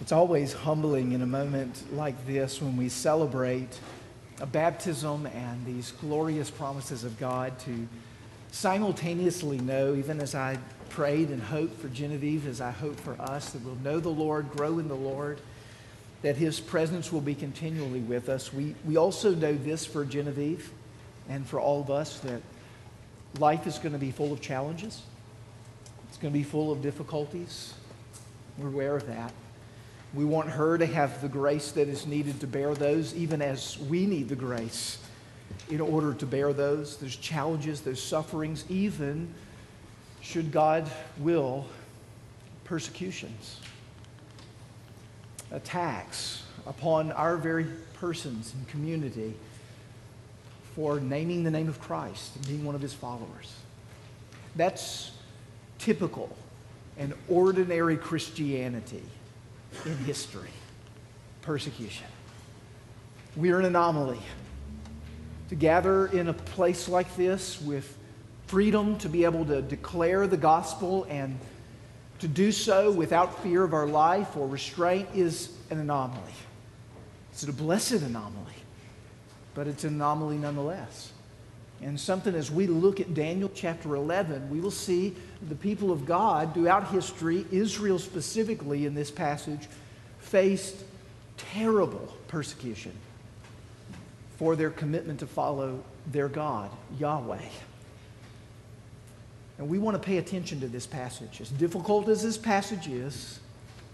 It's always humbling in a moment like this when we celebrate a baptism and these glorious promises of God to simultaneously know, even as I prayed and hoped for Genevieve, as I hope for us, that we'll know the Lord, grow in the Lord, that His presence will be continually with us. We, we also know this for Genevieve and for all of us that life is going to be full of challenges, it's going to be full of difficulties. We're aware of that. We want her to have the grace that is needed to bear those, even as we need the grace in order to bear those. There's challenges, there's sufferings, even should God will, persecutions, attacks upon our very persons and community for naming the name of Christ and being one of his followers. That's typical and ordinary Christianity in history persecution. We are an anomaly. To gather in a place like this with freedom to be able to declare the gospel and to do so without fear of our life or restraint is an anomaly. It's a blessed anomaly, but it's an anomaly nonetheless. And something as we look at Daniel chapter 11, we will see the people of God throughout history, Israel specifically in this passage, faced terrible persecution for their commitment to follow their God, Yahweh. And we want to pay attention to this passage. As difficult as this passage is,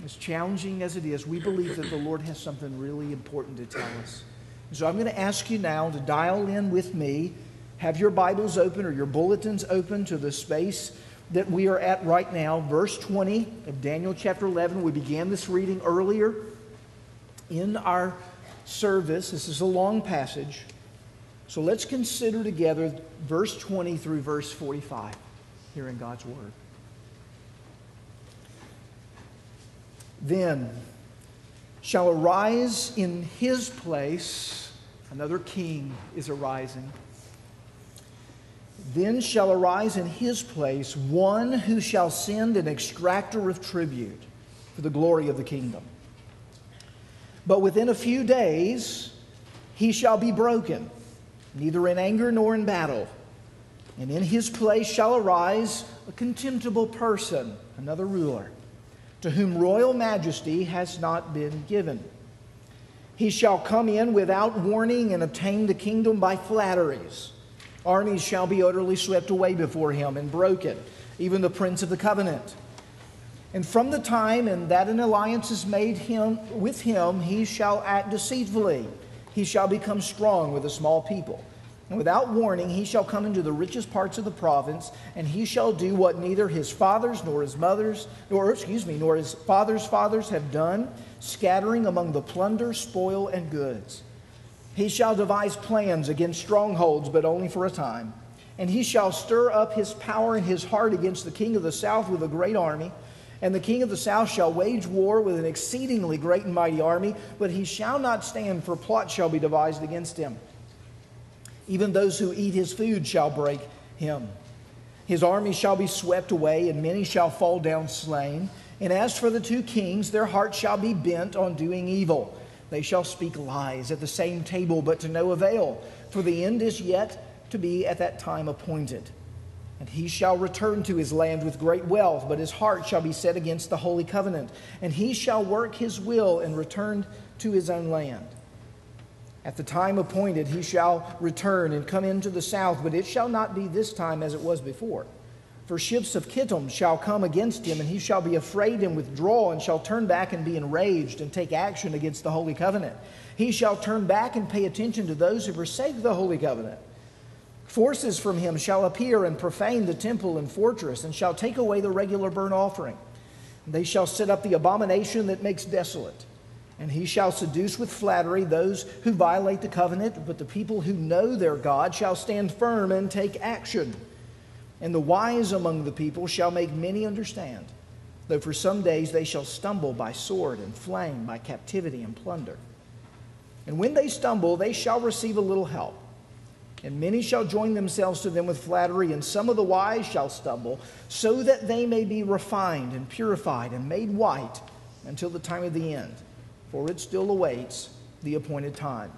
as challenging as it is, we believe that the Lord has something really important to tell us. So I'm going to ask you now to dial in with me have your Bibles open or your bulletins open to the space that we are at right now, verse 20 of Daniel chapter 11. We began this reading earlier in our service. This is a long passage. So let's consider together verse 20 through verse 45 here in God's Word. Then shall arise in his place, another king is arising then shall arise in his place one who shall send an extractor of tribute for the glory of the kingdom. But within a few days he shall be broken, neither in anger nor in battle. And in his place shall arise a contemptible person, another ruler, to whom royal majesty has not been given. He shall come in without warning and obtain the kingdom by flatteries. Armies shall be utterly swept away before him and broken, even the prince of the covenant. And from the time and that an alliance is made him with him, he shall act deceitfully. He shall become strong with a small people. And without warning, he shall come into the richest parts of the province, and he shall do what neither his fathers nor his mothers, nor excuse me, nor his fathers' fathers have done, scattering among the plunder, spoil, and goods. He shall devise plans against strongholds, but only for a time. And he shall stir up his power in his heart against the king of the south with a great army. And the king of the south shall wage war with an exceedingly great and mighty army, but he shall not stand, for plot shall be devised against him. Even those who eat his food shall break him. His army shall be swept away, and many shall fall down slain. And as for the two kings, their hearts shall be bent on doing evil. They shall speak lies at the same table, but to no avail, for the end is yet to be at that time appointed. And he shall return to his land with great wealth, but his heart shall be set against the holy covenant. And he shall work his will and return to his own land. At the time appointed, he shall return and come into the south, but it shall not be this time as it was before. For ships of Kittim shall come against him, and he shall be afraid and withdraw, and shall turn back and be enraged and take action against the holy covenant. He shall turn back and pay attention to those who forsake the holy covenant. Forces from him shall appear and profane the temple and fortress, and shall take away the regular burnt offering. They shall set up the abomination that makes desolate. And he shall seduce with flattery those who violate the covenant, but the people who know their God shall stand firm and take action and the wise among the people shall make many understand, though for some days they shall stumble by sword and flame, by captivity and plunder. And when they stumble, they shall receive a little help. And many shall join themselves to them with flattery, and some of the wise shall stumble, so that they may be refined and purified and made white until the time of the end, for it still awaits the appointed time.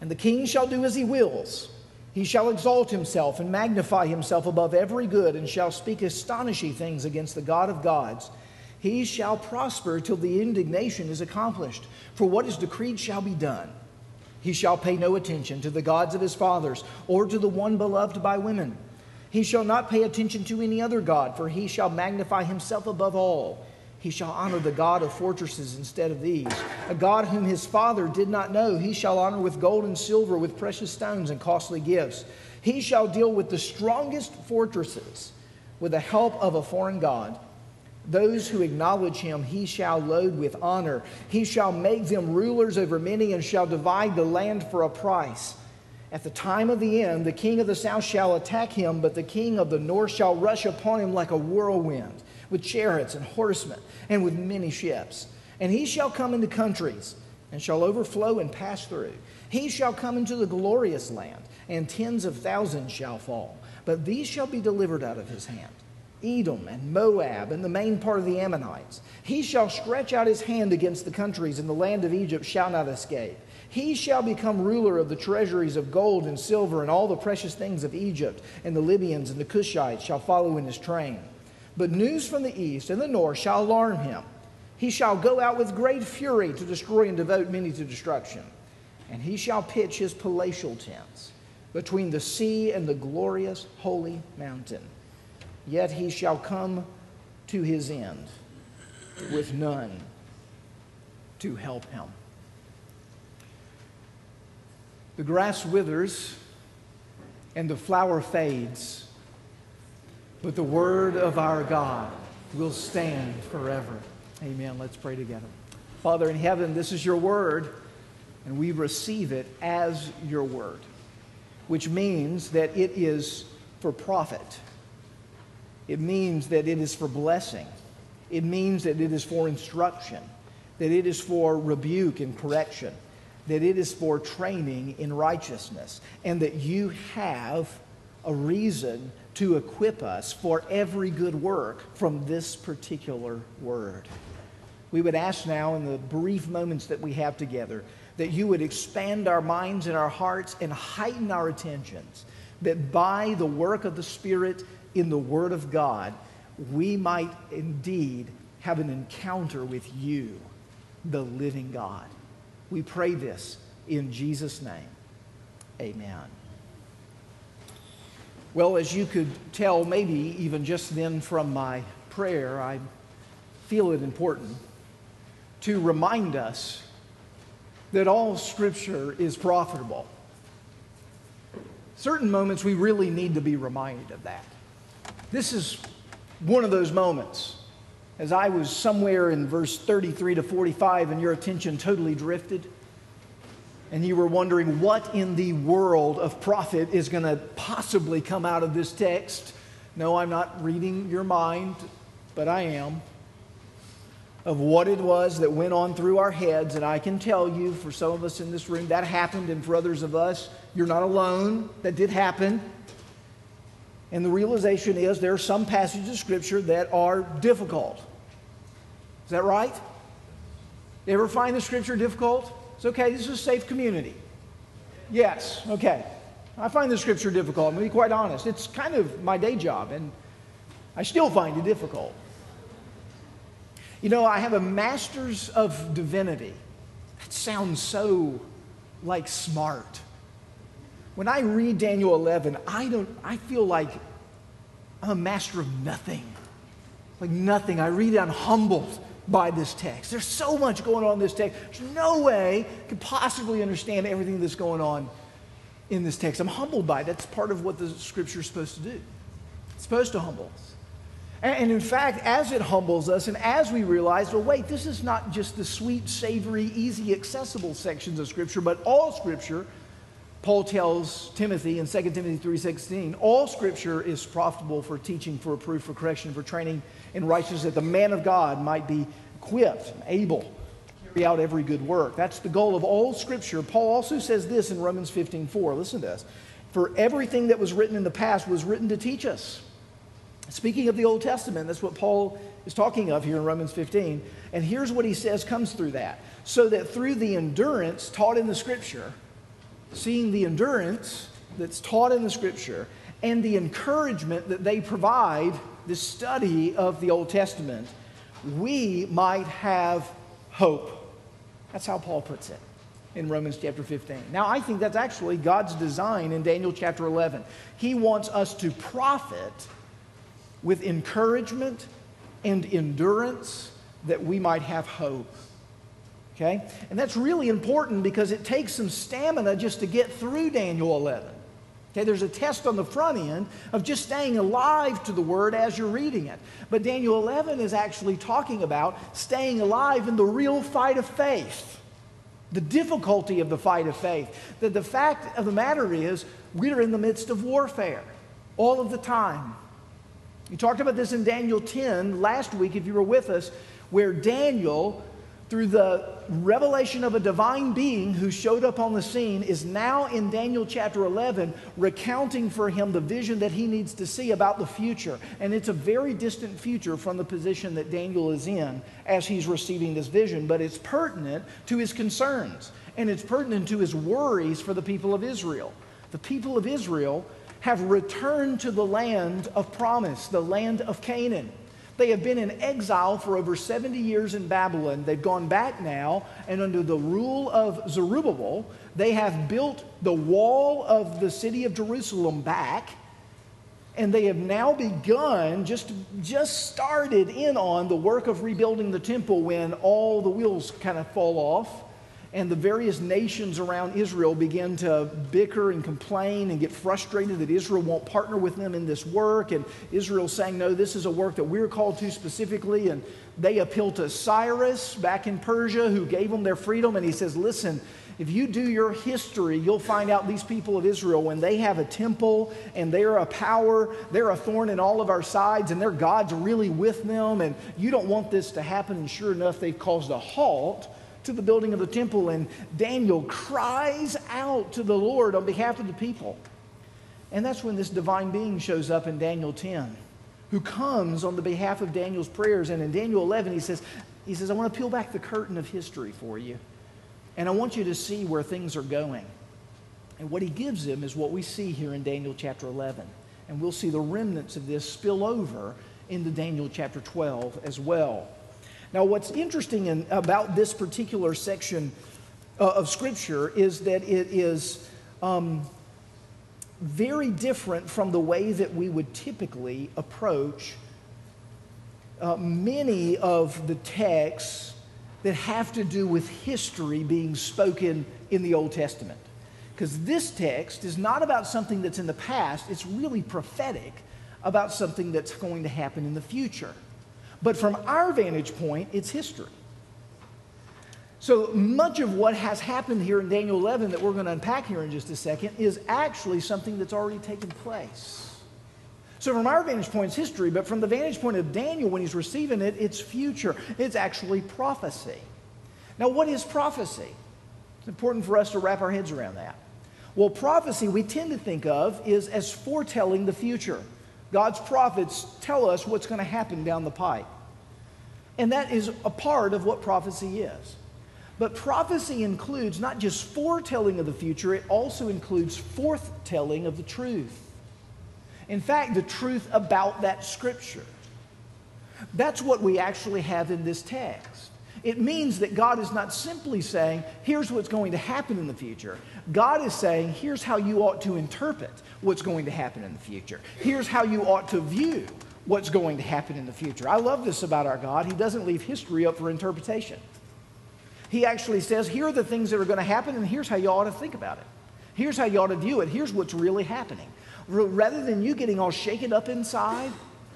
And the king shall do as he wills. He shall exalt himself and magnify himself above every good, and shall speak astonishing things against the God of gods. He shall prosper till the indignation is accomplished, for what is decreed shall be done. He shall pay no attention to the gods of his fathers, or to the one beloved by women. He shall not pay attention to any other God, for he shall magnify himself above all. He shall honor the God of fortresses instead of these. A God whom his father did not know, he shall honor with gold and silver, with precious stones and costly gifts. He shall deal with the strongest fortresses with the help of a foreign God. Those who acknowledge him, he shall load with honor. He shall make them rulers over many and shall divide the land for a price. At the time of the end, the king of the south shall attack him, but the king of the north shall rush upon him like a whirlwind, with chariots and horsemen, and with many ships. And he shall come into countries, and shall overflow and pass through. He shall come into the glorious land, and tens of thousands shall fall, but these shall be delivered out of his hand. Edom and Moab and the main part of the Ammonites. He shall stretch out his hand against the countries, and the land of Egypt shall not escape. He shall become ruler of the treasuries of gold and silver and all the precious things of Egypt, and the Libyans and the Cushites shall follow in his train. But news from the east and the north shall alarm him. He shall go out with great fury to destroy and devote many to destruction. And he shall pitch his palatial tents between the sea and the glorious holy mountain Yet he shall come to his end with none to help him. The grass withers and the flower fades, but the word of our God will stand forever. Amen. Let's pray together. Father in heaven, this is your word, and we receive it as your word, which means that it is for profit it means that it is for blessing. It means that it is for instruction, that it is for rebuke and correction, that it is for training in righteousness, and that you have a reason to equip us for every good work from this particular word. We would ask now, in the brief moments that we have together, that you would expand our minds and our hearts and heighten our attentions, that by the work of the Spirit, in the Word of God, we might indeed have an encounter with you, the living God. We pray this in Jesus' name. Amen. Well, as you could tell, maybe even just then from my prayer, I feel it important to remind us that all Scripture is profitable. Certain moments we really need to be reminded of that. This is one of those moments. As I was somewhere in verse 33 to 45 and your attention totally drifted, and you were wondering what in the world of profit is going to possibly come out of this text. No, I'm not reading your mind, but I am. Of what it was that went on through our heads. And I can tell you, for some of us in this room, that happened. And for others of us, you're not alone. That did happen. And the realization is there are some passages of Scripture that are difficult. Is that right? You ever find the Scripture difficult? It's okay, this is a safe community. Yes, okay. I find the Scripture difficult. I'm going to be quite honest. It's kind of my day job, and I still find it difficult. You know, I have a master's of divinity. That sounds so like smart. When I read Daniel 11, I, don't, I feel like I'm a master of nothing. Like nothing. I read it, I'm humbled by this text. There's so much going on in this text. There's no way I could possibly understand everything that's going on in this text. I'm humbled by it. That's part of what the scripture is supposed to do. It's supposed to humble us. And in fact, as it humbles us and as we realize, well, wait, this is not just the sweet, savory, easy, accessible sections of Scripture, but all Scripture Paul tells Timothy in 2 Timothy 3:16, all scripture is profitable for teaching, for reproof, for correction, for training in righteousness, that the man of God might be equipped and able to carry out every good work. That's the goal of all scripture. Paul also says this in Romans 15:4. Listen to this. For everything that was written in the past was written to teach us. Speaking of the Old Testament, that's what Paul is talking of here in Romans 15. And here's what he says comes through that. So that through the endurance taught in the scripture, seeing the endurance that's taught in the scripture, and the encouragement that they provide, the study of the Old Testament, we might have hope. That's how Paul puts it in Romans chapter 15. Now, I think that's actually God's design in Daniel chapter 11. He wants us to profit with encouragement and endurance that we might have hope. Okay? And that's really important because it takes some stamina just to get through Daniel 11. Okay, there's a test on the front end of just staying alive to the word as you're reading it. But Daniel 11 is actually talking about staying alive in the real fight of faith. The difficulty of the fight of faith. That the fact of the matter is, we're in the midst of warfare all of the time. We talked about this in Daniel 10 last week, if you were with us, where Daniel through the revelation of a divine being who showed up on the scene, is now in Daniel chapter 11 recounting for him the vision that he needs to see about the future. And it's a very distant future from the position that Daniel is in as he's receiving this vision, but it's pertinent to his concerns and it's pertinent to his worries for the people of Israel. The people of Israel have returned to the land of promise, the land of Canaan. They have been in exile for over 70 years in Babylon. They've gone back now, and under the rule of Zerubbabel, they have built the wall of the city of Jerusalem back. And they have now begun, just, just started in on the work of rebuilding the temple when all the wheels kind of fall off and the various nations around Israel begin to bicker and complain and get frustrated that Israel won't partner with them in this work. And Israel saying, No, this is a work that we're called to specifically. And they appeal to Cyrus back in Persia, who gave them their freedom. And he says, Listen, if you do your history, you'll find out these people of Israel, when they have a temple and they're a power, they're a thorn in all of our sides, and their God's really with them, and you don't want this to happen. And sure enough, they've caused a halt to the building of the temple, and Daniel cries out to the Lord on behalf of the people. And that's when this divine being shows up in Daniel 10, who comes on the behalf of Daniel's prayers. And in Daniel 11, he says, he says, I want to peel back the curtain of history for you. And I want you to see where things are going. And what he gives him is what we see here in Daniel chapter 11. And we'll see the remnants of this spill over into Daniel chapter 12 as well. Now, what's interesting in, about this particular section uh, of Scripture is that it is um, very different from the way that we would typically approach uh, many of the texts that have to do with history being spoken in the Old Testament. Because this text is not about something that's in the past, it's really prophetic about something that's going to happen in the future. But from our vantage point, it's history. So much of what has happened here in Daniel 11 that we're going to unpack here in just a second is actually something that's already taken place. So, from our vantage point, it's history, but from the vantage point of Daniel, when he's receiving it, it's future. It's actually prophecy. Now, what is prophecy? It's important for us to wrap our heads around that. Well, prophecy we tend to think of is as foretelling the future. God's prophets tell us what's going to happen down the pipe. And that is a part of what prophecy is. But prophecy includes not just foretelling of the future, it also includes forthtelling of the truth. In fact, the truth about that scripture. That's what we actually have in this text. It means that God is not simply saying, here's what's going to happen in the future. God is saying, here's how you ought to interpret what's going to happen in the future. Here's how you ought to view what's going to happen in the future. I love this about our God. He doesn't leave history up for interpretation. He actually says, here are the things that are going to happen, and here's how you ought to think about it. Here's how you ought to view it. Here's what's really happening. Rather than you getting all shaken up inside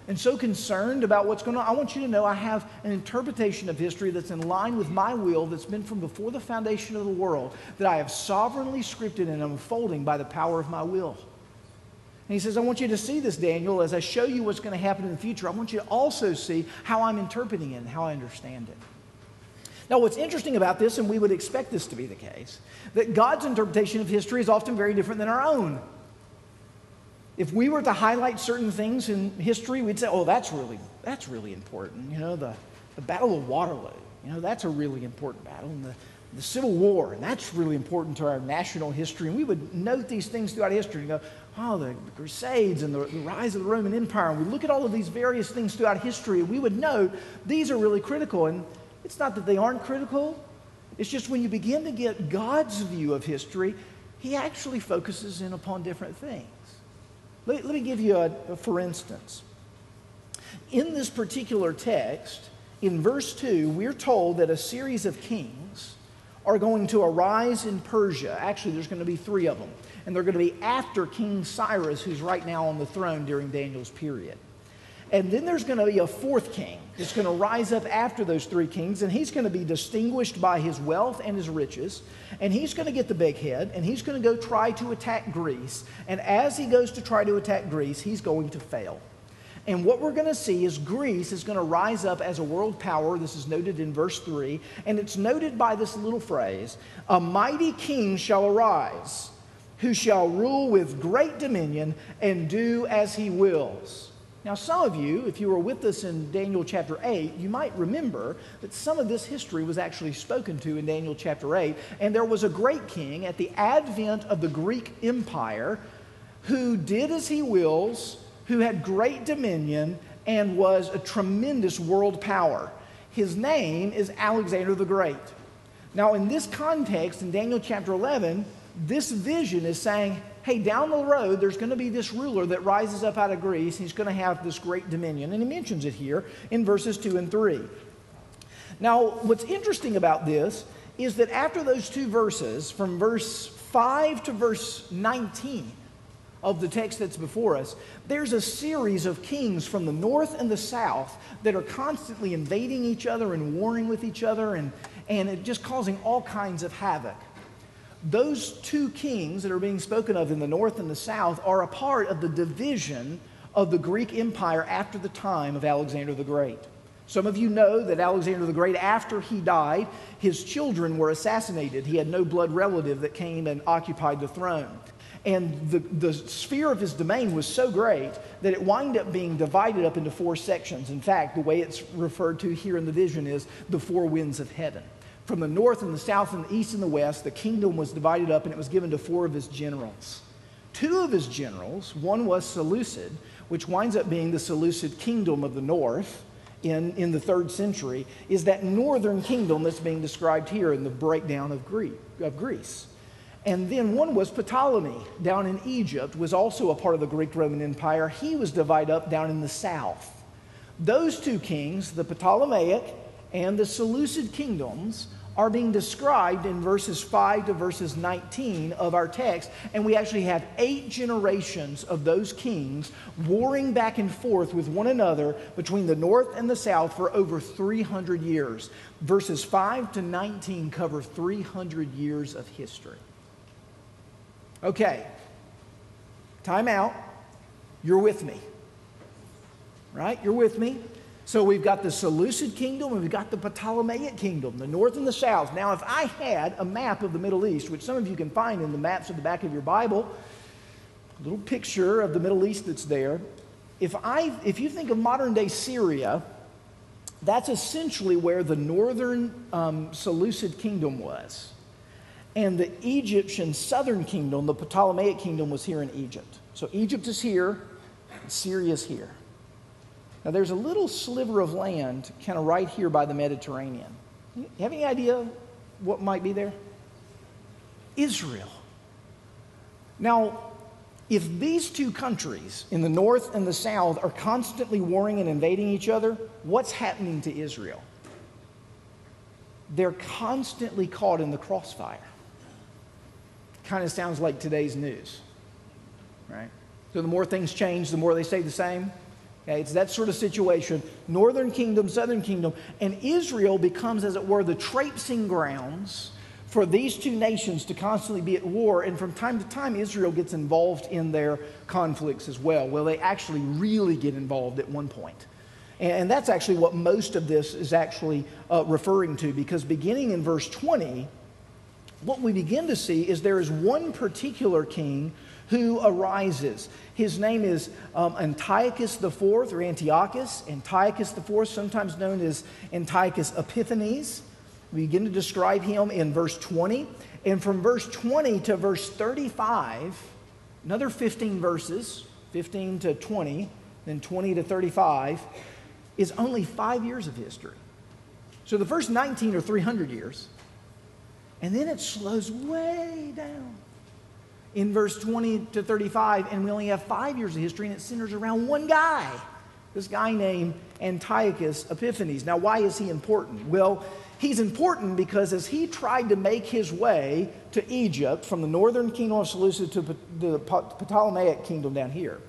and so concerned about what's going on, I want you to know I have an interpretation of history that's in line with my will that's been from before the foundation of the world that I have sovereignly scripted and unfolding by the power of my will. And he says, I want you to see this, Daniel, as I show you what's going to happen in the future. I want you to also see how I'm interpreting it and how I understand it. Now, what's interesting about this, and we would expect this to be the case, that God's interpretation of history is often very different than our own. If we were to highlight certain things in history, we'd say, oh, that's really that's really important. You know, the, the Battle of Waterloo, you know, that's a really important battle. And the, the Civil War, and that's really important to our national history. And we would note these things throughout history and go, oh, the, the Crusades and the, the, rise of the Roman Empire. And we look at all of these various things throughout history, and we would note these are really critical. And it's not that they aren't critical, it's just when you begin to get God's view of history, He actually focuses in upon different things. Let, let me give you a, a for instance. In this particular text, in verse 2, we're told that a series of kings are going to arise in Persia. Actually, there's going to be three of them. And they're going to be after King Cyrus, who's right now on the throne during Daniel's period. And then there's going to be a fourth king that's going to rise up after those three kings, and he's going to be distinguished by his wealth and his riches. And he's going to get the big head, and he's going to go try to attack Greece. And as he goes to try to attack Greece, he's going to fail. And what we're going to see is Greece is going to rise up as a world power. This is noted in verse 3. And it's noted by this little phrase A mighty king shall arise, who shall rule with great dominion and do as he wills. Now, some of you, if you were with us in Daniel chapter 8, you might remember that some of this history was actually spoken to in Daniel chapter 8. And there was a great king at the advent of the Greek Empire who did as he wills who had great dominion and was a tremendous world power. His name is Alexander the Great. Now, in this context, in Daniel chapter 11, this vision is saying, hey, down the road, there's going to be this ruler that rises up out of Greece. He's going to have this great dominion. And he mentions it here in verses 2 and 3. Now, what's interesting about this is that after those two verses, from verse 5 to verse 19, of the text that's before us, there's a series of kings from the north and the south that are constantly invading each other and warring with each other and, and just causing all kinds of havoc. Those two kings that are being spoken of in the north and the south are a part of the division of the Greek Empire after the time of Alexander the Great. Some of you know that Alexander the Great, after he died, his children were assassinated. He had no blood relative that came and occupied the throne. And the, the sphere of his domain was so great that it wound up being divided up into four sections. In fact, the way it's referred to here in the vision is the four winds of heaven. From the north and the south and the east and the west, the kingdom was divided up and it was given to four of his generals. Two of his generals, one was Seleucid, which winds up being the Seleucid kingdom of the north in, in the third century, is that northern kingdom that's being described here in the breakdown of, Greek, of Greece. And then one was Ptolemy down in Egypt, was also a part of the Greek Roman Empire. He was divided up down in the south. Those two kings, the Ptolemaic and the Seleucid kingdoms, are being described in verses 5 to verses 19 of our text. And we actually have eight generations of those kings warring back and forth with one another between the north and the south for over 300 years. Verses 5 to 19 cover 300 years of history. Okay, time out. You're with me. Right? You're with me. So we've got the Seleucid kingdom and we've got the Ptolemaic kingdom, the north and the south. Now, if I had a map of the Middle East, which some of you can find in the maps at the back of your Bible, a little picture of the Middle East that's there. If, I, if you think of modern day Syria, that's essentially where the northern um, Seleucid kingdom was. And the Egyptian southern kingdom, the Ptolemaic kingdom, was here in Egypt. So Egypt is here, Syria is here. Now there's a little sliver of land kind of right here by the Mediterranean. You have any idea what might be there? Israel. Now, if these two countries in the north and the south are constantly warring and invading each other, what's happening to Israel? They're constantly caught in the crossfire kind of sounds like today's news, right? So the more things change, the more they stay the same. Okay, it's that sort of situation. Northern kingdom, southern kingdom, and Israel becomes, as it were, the traipsing grounds for these two nations to constantly be at war. And from time to time, Israel gets involved in their conflicts as well. Well, they actually really get involved at one point. And that's actually what most of this is actually uh, referring to, because beginning in verse 20, what we begin to see is there is one particular king who arises. His name is um, Antiochus IV or Antiochus, Antiochus IV, sometimes known as Antiochus Epiphanes. We begin to describe him in verse 20. And from verse 20 to verse 35, another 15 verses, 15 to 20, then 20 to 35, is only five years of history. So the first 19 or 300 years. And then it slows way down in verse 20 to 35, and we only have five years of history, and it centers around one guy, this guy named Antiochus Epiphanes. Now, why is he important? Well, he's important because as he tried to make his way to Egypt from the northern kingdom of Seleucia to the Ptolemaic kingdom down here,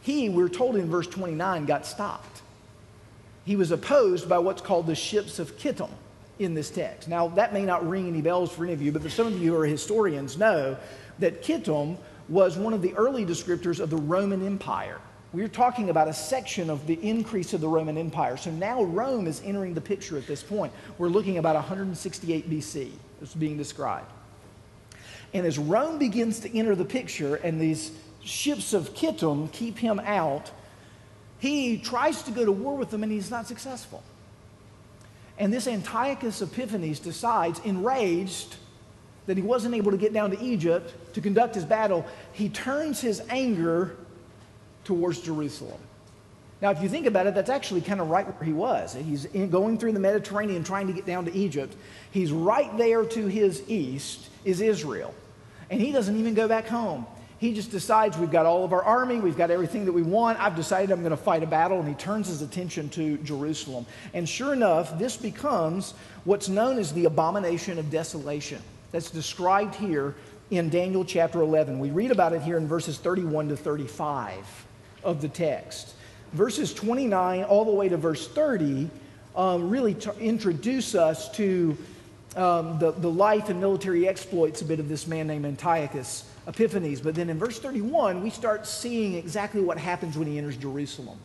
he, we're told in verse 29, got stopped. He was opposed by what's called the ships of Kittim in this text. Now, that may not ring any bells for any of you, but for some of you who are historians know that Kittim was one of the early descriptors of the Roman Empire. We're talking about a section of the increase of the Roman Empire. So now Rome is entering the picture at this point. We're looking about 168 BC, it's being described. And as Rome begins to enter the picture and these ships of Kittim keep him out, he tries to go to war with them and he's not successful. And this Antiochus Epiphanes decides, enraged that he wasn't able to get down to Egypt to conduct his battle, he turns his anger towards Jerusalem. Now, if you think about it, that's actually kind of right where he was. He's going through the Mediterranean trying to get down to Egypt. He's right there to his east is Israel. And he doesn't even go back home. He just decides we've got all of our army, we've got everything that we want. I've decided I'm going to fight a battle, and he turns his attention to Jerusalem. And sure enough, this becomes what's known as the abomination of desolation. That's described here in Daniel chapter 11. We read about it here in verses 31 to 35 of the text. Verses 29 all the way to verse 30 um, really t- introduce us to um, the, the life and military exploits a bit of this man named Antiochus Epiphanes. But then in verse 31, we start seeing exactly what happens when he enters Jerusalem.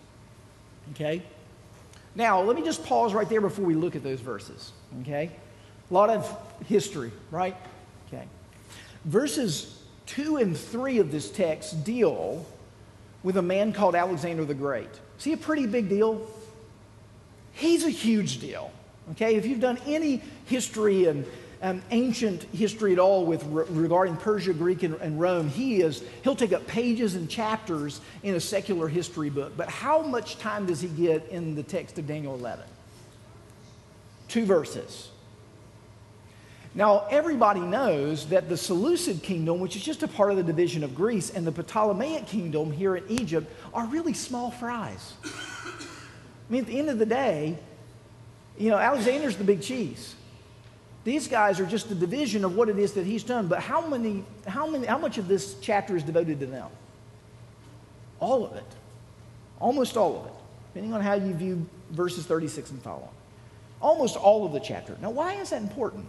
Okay? Now, let me just pause right there before we look at those verses. Okay? A lot of history, right? Okay. Verses 2 and 3 of this text deal with a man called Alexander the Great. See, a pretty big deal? He's a huge deal. Okay? If you've done any history and um, ancient history at all with re- regarding Persia, Greek, and, and Rome, he is he'll take up pages and chapters in a secular history book. But how much time does he get in the text of Daniel 11? Two verses. Now, everybody knows that the Seleucid kingdom, which is just a part of the division of Greece, and the Ptolemaic kingdom here in Egypt are really small fries. I mean, at the end of the day, you know, Alexander's the big cheese. These guys are just a division of what it is that he's done. But how many, how many, how much of this chapter is devoted to them? All of it. Almost all of it, depending on how you view verses 36 and following. Almost all of the chapter. Now, why is that important?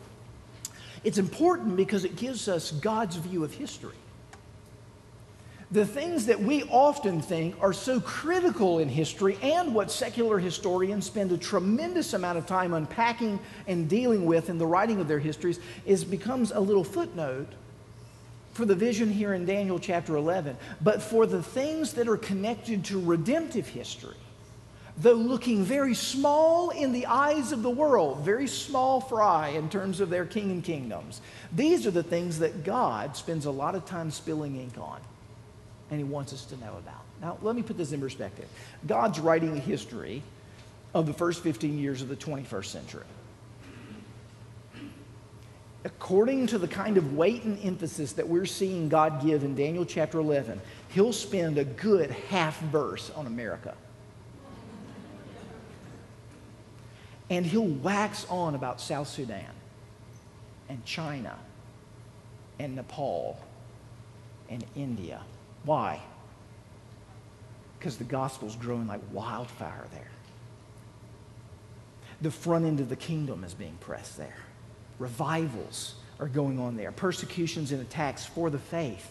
It's important because it gives us God's view of history the things that we often think are so critical in history and what secular historians spend a tremendous amount of time unpacking and dealing with in the writing of their histories is becomes a little footnote for the vision here in Daniel chapter 11 but for the things that are connected to redemptive history though looking very small in the eyes of the world very small fry in terms of their king and kingdoms these are the things that God spends a lot of time spilling ink on and he wants us to know about. Now, let me put this in perspective. God's writing a history of the first 15 years of the 21st century. According to the kind of weight and emphasis that we're seeing God give in Daniel chapter 11, he'll spend a good half verse on America. And he'll wax on about South Sudan and China and Nepal and India why? Because the gospel's growing like wildfire there. The front end of the kingdom is being pressed there. Revivals are going on there. Persecutions and attacks for the faith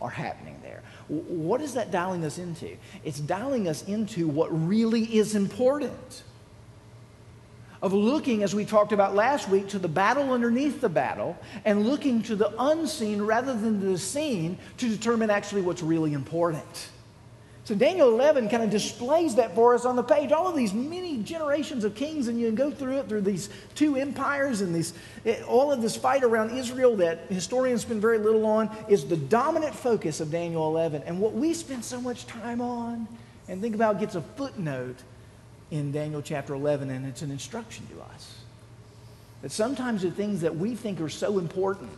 are happening there. What is that dialing us into? It's dialing us into what really is important. Of looking, as we talked about last week, to the battle underneath the battle and looking to the unseen rather than the seen to determine actually what's really important. So Daniel 11 kind of displays that for us on the page. All of these many generations of kings, and you can go through it through these two empires and these, eh, all of this fight around Israel that historians spend very little on is the dominant focus of Daniel 11. And what we spend so much time on and think about gets a footnote in Daniel chapter 11, and it's an instruction to us. That sometimes the things that we think are so important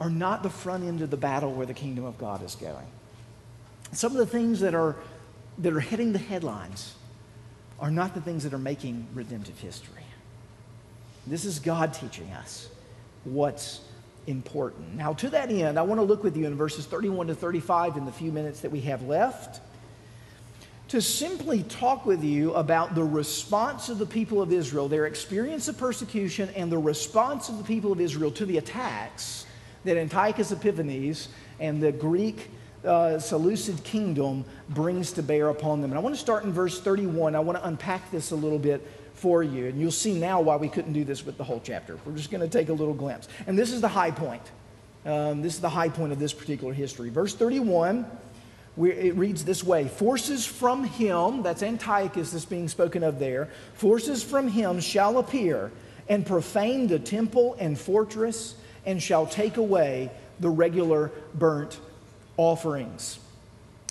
are not the front end of the battle where the kingdom of God is going. Some of the things that are, that are hitting the headlines are not the things that are making redemptive history. This is God teaching us what's important. Now, to that end, I want to look with you in verses 31 to 35 in the few minutes that we have left to simply talk with you about the response of the people of Israel, their experience of persecution, and the response of the people of Israel to the attacks that Antiochus Epiphanes and the Greek uh, Seleucid kingdom brings to bear upon them. And I want to start in verse 31. I want to unpack this a little bit for you. And you'll see now why we couldn't do this with the whole chapter. We're just going to take a little glimpse. And this is the high point. Um, this is the high point of this particular history. Verse 31 it reads this way Forces from him, that's Antiochus that's being spoken of there, forces from him shall appear and profane the temple and fortress and shall take away the regular burnt offerings.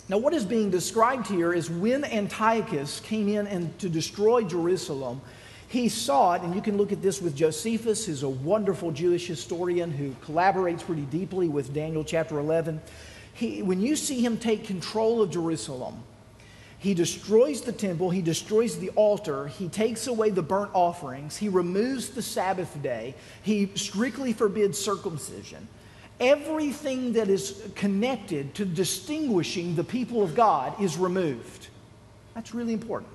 Now, what is being described here is when Antiochus came in and to destroy Jerusalem, he saw it, and you can look at this with Josephus, who's a wonderful Jewish historian who collaborates pretty deeply with Daniel chapter 11 he, when you see him take control of Jerusalem, he destroys the temple, he destroys the altar, he takes away the burnt offerings, he removes the Sabbath day, he strictly forbids circumcision. Everything that is connected to distinguishing the people of God is removed. That's really important.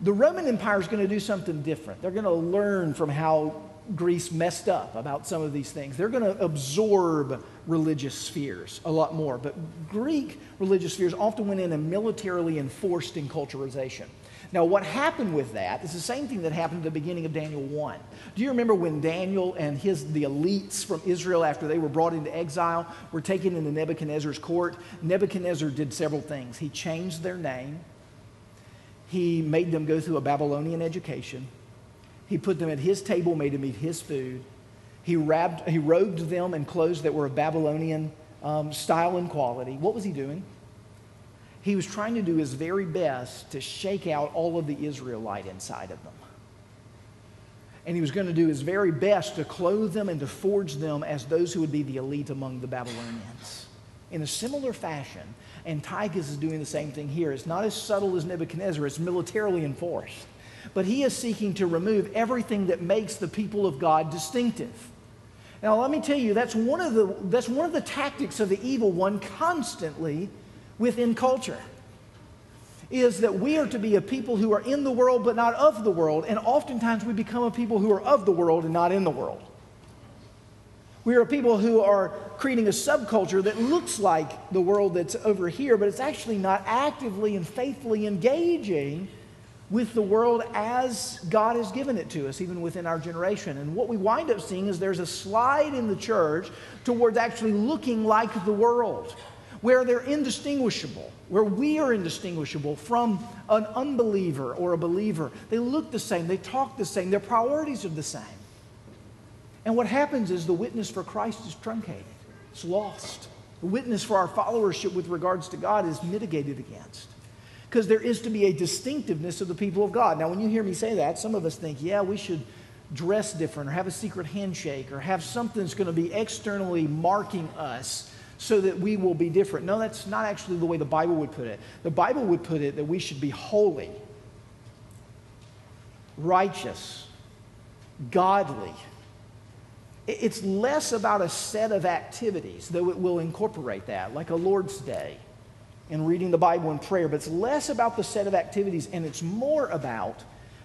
The Roman Empire is going to do something different. They're going to learn from how Greece messed up about some of these things. They're going to absorb religious spheres a lot more. But Greek religious spheres often went in and militarily enforced enculturization. Now, what happened with that is the same thing that happened at the beginning of Daniel 1. Do you remember when Daniel and his, the elites from Israel, after they were brought into exile, were taken into Nebuchadnezzar's court? Nebuchadnezzar did several things. He changed their name, he made them go through a Babylonian education, he put them at his table, made them eat his food. He, wrapped, he robed them in clothes that were of Babylonian um, style and quality. What was he doing? He was trying to do his very best to shake out all of the Israelite inside of them. And he was going to do his very best to clothe them and to forge them as those who would be the elite among the Babylonians. In a similar fashion, Antiochus is doing the same thing here. It's not as subtle as Nebuchadnezzar, it's militarily enforced but he is seeking to remove everything that makes the people of God distinctive. Now, let me tell you, that's one of the, that's one of the tactics of the evil one constantly within culture. Is that we are to be a people who are in the world but not of the world, and oftentimes we become a people who are of the world and not in the world. We are a people who are creating a subculture that looks like the world that's over here, but it's actually not actively and faithfully engaging with the world as God has given it to us, even within our generation. And what we wind up seeing is there's a slide in the church towards actually looking like the world, where they're indistinguishable, where we are indistinguishable from an unbeliever or a believer. They look the same, they talk the same, their priorities are the same. And what happens is the witness for Christ is truncated, it's lost. The witness for our followership with regards to God is mitigated against because there is to be a distinctiveness of the people of God. Now, when you hear me say that, some of us think, yeah, we should dress different or have a secret handshake or have something that's going to be externally marking us so that we will be different. No, that's not actually the way the Bible would put it. The Bible would put it that we should be holy, righteous, godly. It's less about a set of activities, though it will incorporate that, like a Lord's Day and reading the Bible and prayer, but it's less about the set of activities and it's more about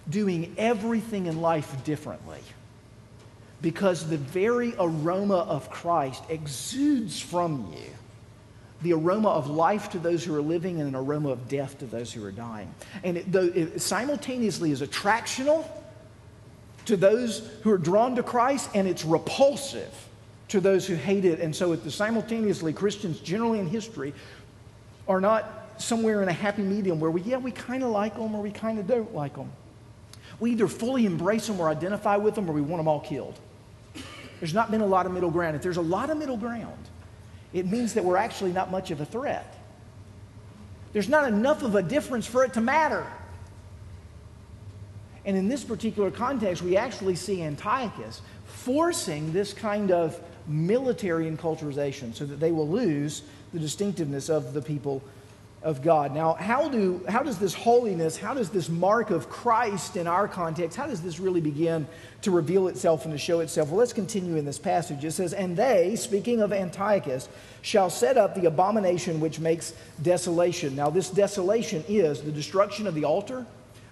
doing everything in life differently. Because the very aroma of Christ exudes from you the aroma of life to those who are living and an aroma of death to those who are dying. And it, it simultaneously is attractional to those who are drawn to Christ, and it's repulsive to those who hate it. And so, the simultaneously, Christians generally in history are not somewhere in a happy medium where we, yeah, we kind of like them or we kind of don't like them. We either fully embrace them or identify with them or we want them all killed. There's not been a lot of middle ground. If there's a lot of middle ground, it means that we're actually not much of a threat. There's not enough of a difference for it to matter. And in this particular context, we actually see Antiochus forcing this kind of military enculturization so that they will lose the distinctiveness of the people of God. Now, how, do, how does this holiness, how does this mark of Christ in our context, how does this really begin to reveal itself and to show itself? Well, let's continue in this passage. It says, And they, speaking of Antiochus, shall set up the abomination which makes desolation. Now, this desolation is the destruction of the altar,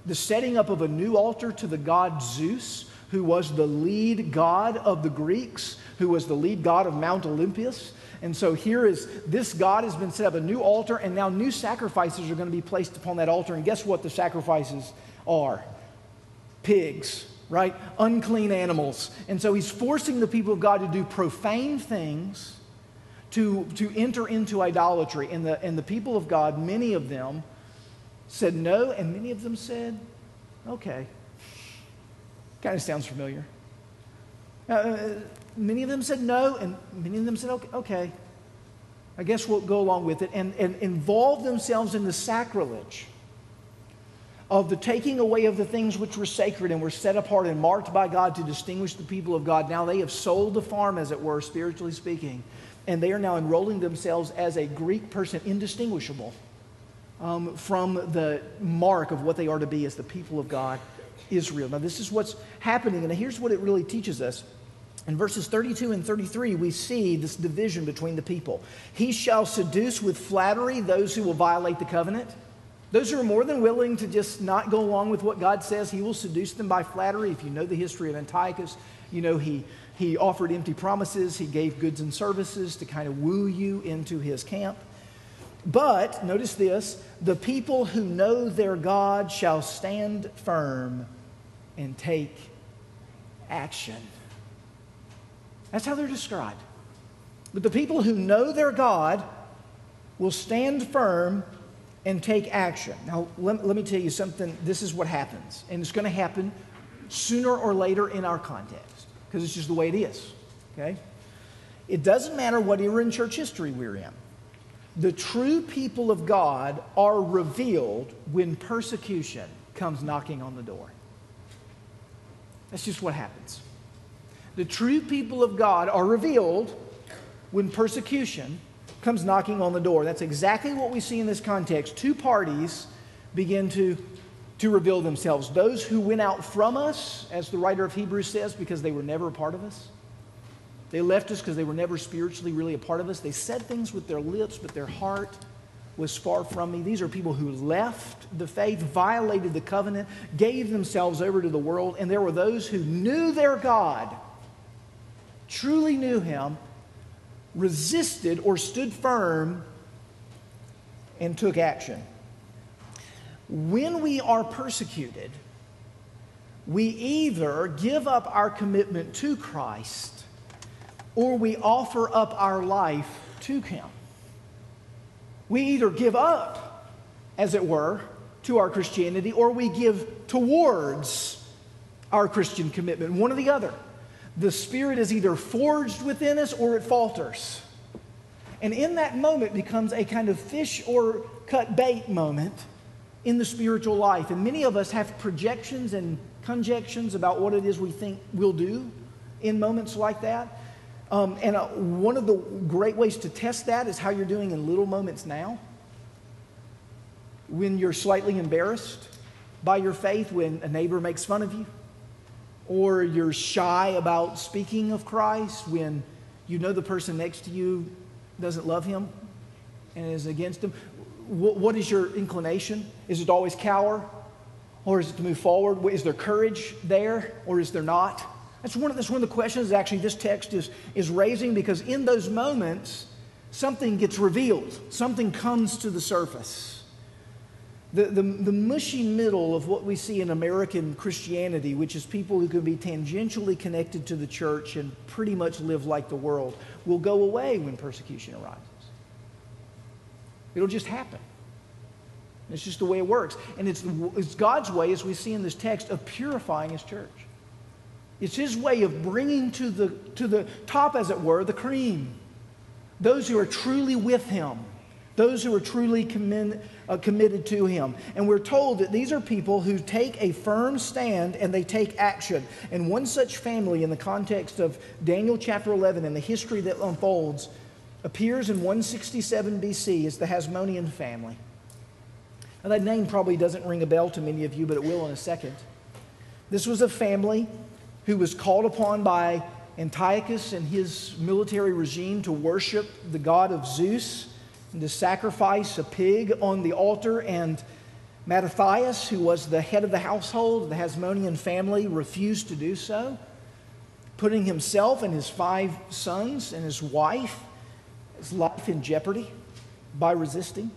the setting up of a new altar to the god Zeus, who was the lead god of the Greeks, who was the lead god of Mount Olympus. And so here is this God has been set up a new altar, and now new sacrifices are going to be placed upon that altar. And guess what the sacrifices are? Pigs, right? Unclean animals. And so he's forcing the people of God to do profane things to, to enter into idolatry. And the, and the people of God, many of them said no, and many of them said, okay. Kind of sounds familiar. Uh, many of them said no, and many of them said, okay, okay. I guess we'll go along with it, and, and involve themselves in the sacrilege of the taking away of the things which were sacred and were set apart and marked by God to distinguish the people of God. Now they have sold the farm, as it were, spiritually speaking, and they are now enrolling themselves as a Greek person, indistinguishable um, from the mark of what they are to be as the people of God, Israel. Now, this is what's happening, and here's what it really teaches us. In verses 32 and 33, we see this division between the people. He shall seduce with flattery those who will violate the covenant. Those who are more than willing to just not go along with what God says, he will seduce them by flattery. If you know the history of Antiochus, you know he, he offered empty promises, he gave goods and services to kind of woo you into his camp. But, notice this the people who know their God shall stand firm and take action. That's how they're described. But the people who know their God will stand firm and take action. Now, let, let me tell you something. This is what happens, and it's going to happen sooner or later in our context because it's just the way it is. Okay? It doesn't matter what era in church history we're in. The true people of God are revealed when persecution comes knocking on the door. That's just what happens. The true people of God are revealed when persecution comes knocking on the door. That's exactly what we see in this context. Two parties begin to, to reveal themselves. Those who went out from us, as the writer of Hebrews says, because they were never a part of us. They left us because they were never spiritually really a part of us. They said things with their lips, but their heart was far from me. These are people who left the faith, violated the covenant, gave themselves over to the world, and there were those who knew their God truly knew him, resisted or stood firm, and took action. When we are persecuted, we either give up our commitment to Christ or we offer up our life to Him. We either give up, as it were, to our Christianity or we give towards our Christian commitment, one or the other the Spirit is either forged within us or it falters. And in that moment becomes a kind of fish or cut bait moment in the spiritual life. And many of us have projections and conjectures about what it is we think we'll do in moments like that. Um, and uh, one of the great ways to test that is how you're doing in little moments now. When you're slightly embarrassed by your faith, when a neighbor makes fun of you, or you're shy about speaking of Christ when you know the person next to you doesn't love him and is against him, what is your inclination? Is it always cower? Or is it to move forward? Is there courage there or is there not? That's one of, that's one of the questions actually this text is, is raising because in those moments, something gets revealed, something comes to the surface. The, the, the mushy middle of what we see in American Christianity, which is people who can be tangentially connected to the church and pretty much live like the world, will go away when persecution arises. It'll just happen. It's just the way it works. And it's, it's God's way, as we see in this text, of purifying His church. It's His way of bringing to the, to the top, as it were, the cream. Those who are truly with Him, those who are truly committed uh, committed to him. And we're told that these are people who take a firm stand and they take action. And one such family, in the context of Daniel chapter 11 and the history that unfolds, appears in 167 BC as the Hasmonean family. Now, that name probably doesn't ring a bell to many of you, but it will in a second. This was a family who was called upon by Antiochus and his military regime to worship the god of Zeus to sacrifice a pig on the altar. And Mattathias, who was the head of the household, the Hasmonean family, refused to do so, putting himself and his five sons and his wife, his life in jeopardy by resisting.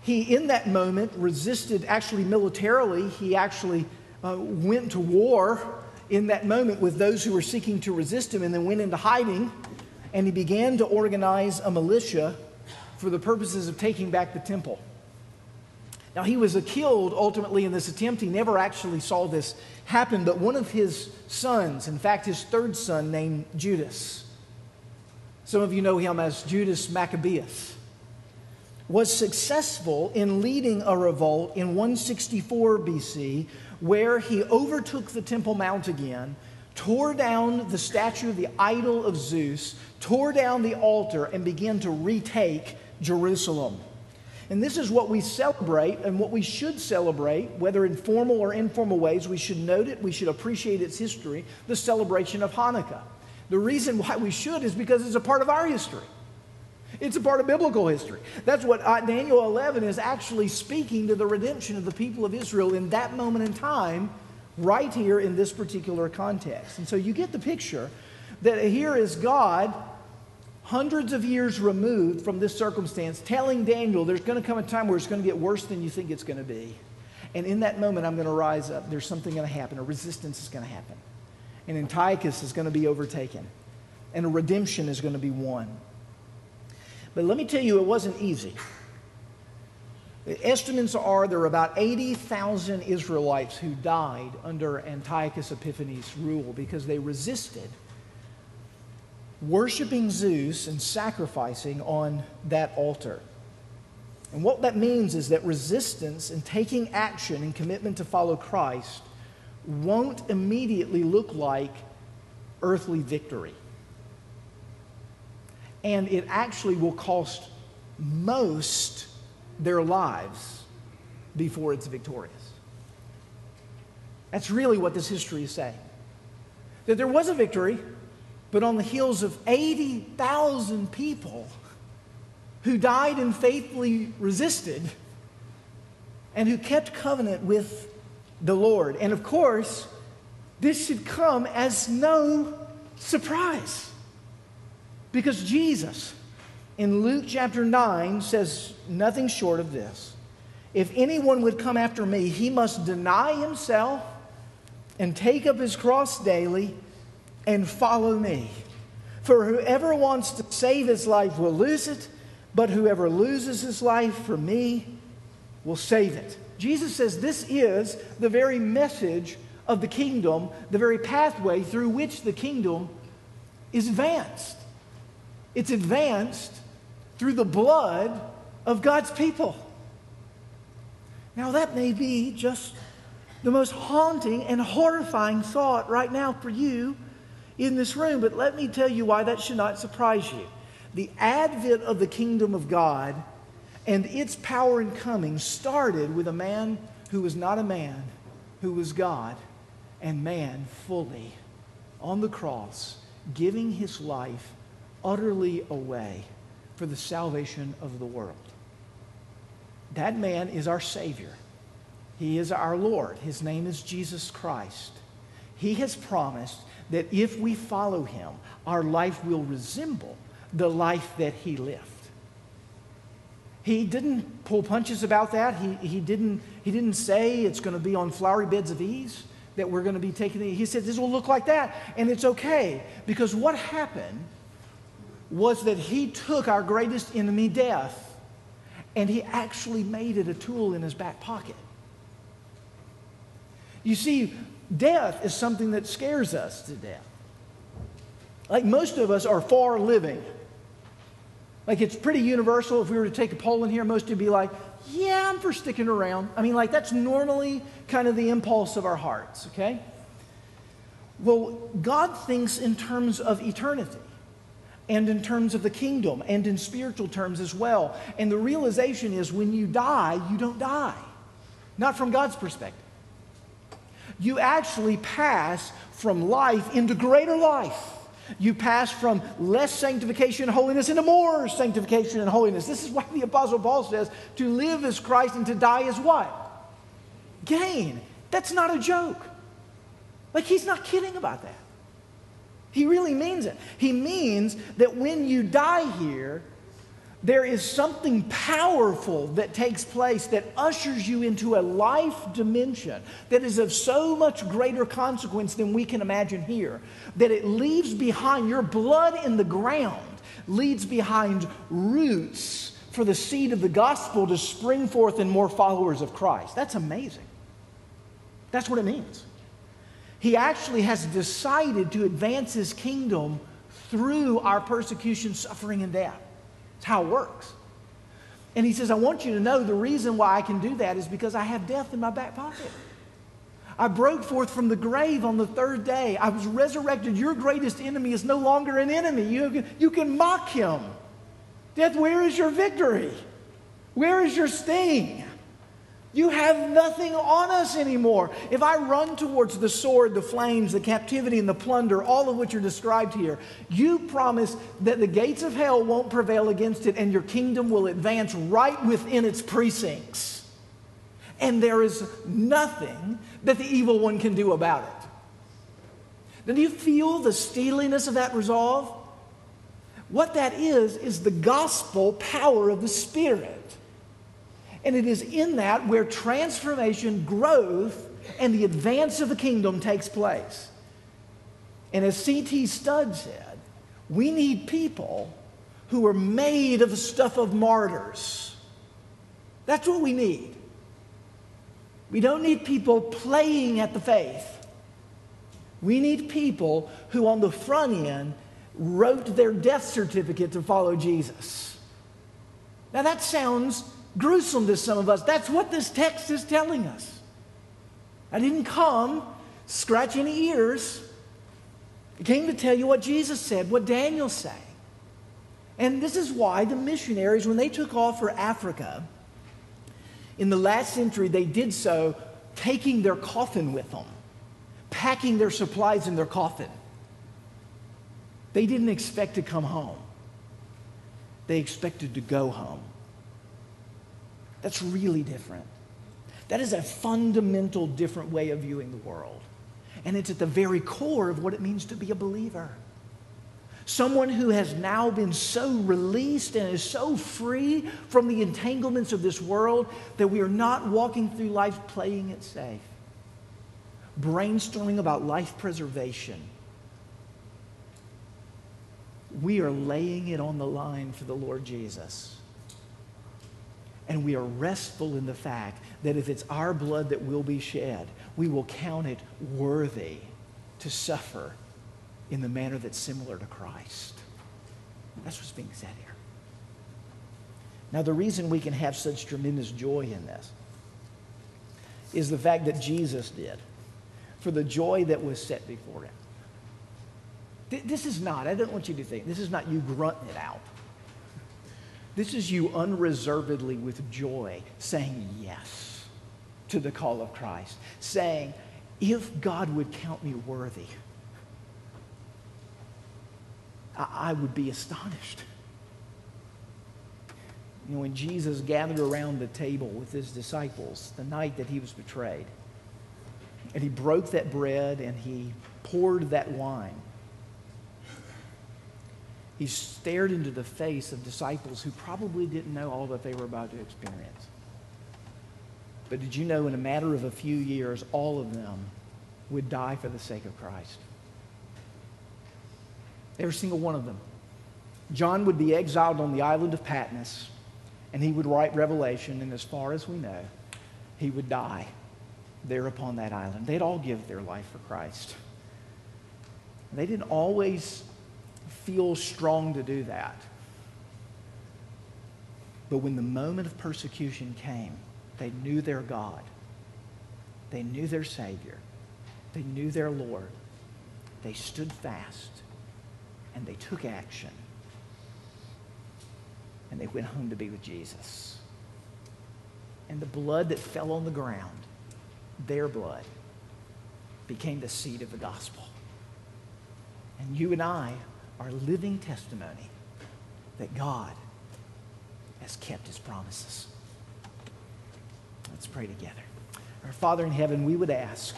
He, in that moment, resisted actually militarily. He actually uh, went to war in that moment with those who were seeking to resist him and then went into hiding. And he began to organize a militia for the purposes of taking back the temple. Now, he was killed ultimately in this attempt. He never actually saw this happen, but one of his sons, in fact, his third son, named Judas, some of you know him as Judas Maccabeus, was successful in leading a revolt in 164 BC where he overtook the Temple Mount again, tore down the statue of the idol of Zeus, tore down the altar, and began to retake Jerusalem. And this is what we celebrate and what we should celebrate, whether in formal or informal ways. We should note it, we should appreciate its history, the celebration of Hanukkah. The reason why we should is because it's a part of our history. It's a part of biblical history. That's what uh, Daniel 11 is actually speaking to the redemption of the people of Israel in that moment in time, right here in this particular context. And so you get the picture that here is God hundreds of years removed from this circumstance, telling Daniel there's going to come a time where it's going to get worse than you think it's going to be. And in that moment, I'm going to rise up. There's something going to happen. A resistance is going to happen. And Antiochus is going to be overtaken. And a redemption is going to be won. But let me tell you, it wasn't easy. The estimates are there are about 80,000 Israelites who died under Antiochus Epiphanes' rule because they resisted worshiping Zeus and sacrificing on that altar. And what that means is that resistance and taking action and commitment to follow Christ won't immediately look like earthly victory. And it actually will cost most their lives before it's victorious. That's really what this history is saying. That there was a victory, but on the heels of 80,000 people who died and faithfully resisted and who kept covenant with the Lord. And of course, this should come as no surprise because Jesus in Luke chapter 9 says nothing short of this. If anyone would come after me, he must deny himself and take up his cross daily and follow me. For whoever wants to save his life will lose it, but whoever loses his life for me will save it. Jesus says this is the very message of the kingdom, the very pathway through which the kingdom is advanced. It's advanced through the blood of God's people. Now, that may be just the most haunting and horrifying thought right now for you in this room, but let me tell you why that should not surprise you. The advent of the kingdom of God and its power and coming started with a man who was not a man, who was God and man fully on the cross, giving his life utterly away for the salvation of the world. That man is our Savior. He is our Lord. His name is Jesus Christ. He has promised that if we follow him, our life will resemble the life that he lived. He didn't pull punches about that. He, he, didn't, he didn't say it's going to be on flowery beds of ease that we're going to be taking. He said this will look like that, and it's okay. Because what happened was that he took our greatest enemy, death, and he actually made it a tool in his back pocket. You see, death is something that scares us to death. Like most of us are far living. Like it's pretty universal. If we were to take a poll in here, most would be like, yeah, I'm for sticking around. I mean, like that's normally kind of the impulse of our hearts, okay? Well, God thinks in terms of eternity and in terms of the kingdom and in spiritual terms as well. And the realization is when you die, you don't die. Not from God's perspective. You actually pass from life into greater life. You pass from less sanctification and holiness into more sanctification and holiness. This is why the Apostle Paul says to live as Christ and to die is what? Gain. That's not a joke. Like, he's not kidding about that. He really means it. He means that when you die here, there is something powerful that takes place that ushers you into a life dimension that is of so much greater consequence than we can imagine here. That it leaves behind your blood in the ground, leaves behind roots for the seed of the gospel to spring forth in more followers of Christ. That's amazing. That's what it means. He actually has decided to advance his kingdom through our persecution, suffering, and death. It's how it works. And he says, I want you to know the reason why I can do that is because I have death in my back pocket. I broke forth from the grave on the third day. I was resurrected. Your greatest enemy is no longer an enemy. You, you can mock him. Death, where is your victory? Where is your sting? You have nothing on us anymore. If I run towards the sword, the flames, the captivity, and the plunder, all of which are described here, you promise that the gates of hell won't prevail against it and your kingdom will advance right within its precincts. And there is nothing that the evil one can do about it. Then do you feel the steeliness of that resolve? What that is, is the gospel power of the Spirit. And it is in that where transformation, growth, and the advance of the kingdom takes place. And as C.T. Studd said, we need people who are made of the stuff of martyrs. That's what we need. We don't need people playing at the faith. We need people who, on the front end, wrote their death certificate to follow Jesus. Now, that sounds gruesome to some of us. That's what this text is telling us. I didn't come scratch any ears. I came to tell you what Jesus said, what Daniel said. And this is why the missionaries, when they took off for Africa in the last century, they did so taking their coffin with them, packing their supplies in their coffin. They didn't expect to come home, they expected to go home. That's really different. That is a fundamental different way of viewing the world. And it's at the very core of what it means to be a believer. Someone who has now been so released and is so free from the entanglements of this world that we are not walking through life playing it safe, brainstorming about life preservation. We are laying it on the line for the Lord Jesus. And we are restful in the fact that if it's our blood that will be shed, we will count it worthy to suffer in the manner that's similar to Christ. That's what's being said here. Now, the reason we can have such tremendous joy in this is the fact that Jesus did for the joy that was set before him. This is not, I don't want you to think, this is not you grunting it out. This is you unreservedly with joy saying yes to the call of Christ, saying, if God would count me worthy, I, would be astonished. You know, when Jesus gathered around the table with his disciples the night that he was betrayed, and he broke that bread and he poured that wine, he stared into the face of disciples who probably didn't know all that they were about to experience. But did you know in a matter of a few years, all of them would die for the sake of Christ? Every single one of them. John would be exiled on the island of Patmos, and he would write Revelation, and as far as we know, he would die there upon that island. They'd all give their life for Christ. They didn't always feel strong to do that. But when the moment of persecution came, they knew their God. They knew their Savior. They knew their Lord. They stood fast and they took action. And they went home to be with Jesus. And the blood that fell on the ground, their blood, became the seed of the gospel. And you and I are living testimony that God has kept his promises. Let's pray together. Our Father in heaven, we would ask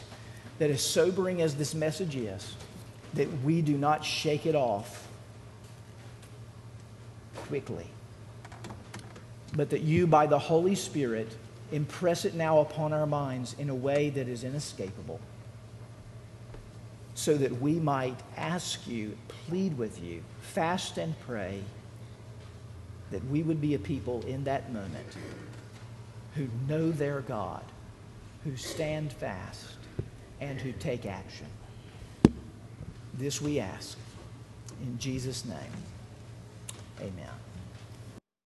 that as sobering as this message is, that we do not shake it off quickly, but that you, by the Holy Spirit, impress it now upon our minds in a way that is inescapable, so that we might ask you, plead with you, fast and pray, that we would be a people in that moment who know their God, who stand fast, and who take action. This we ask. In Jesus' name, amen.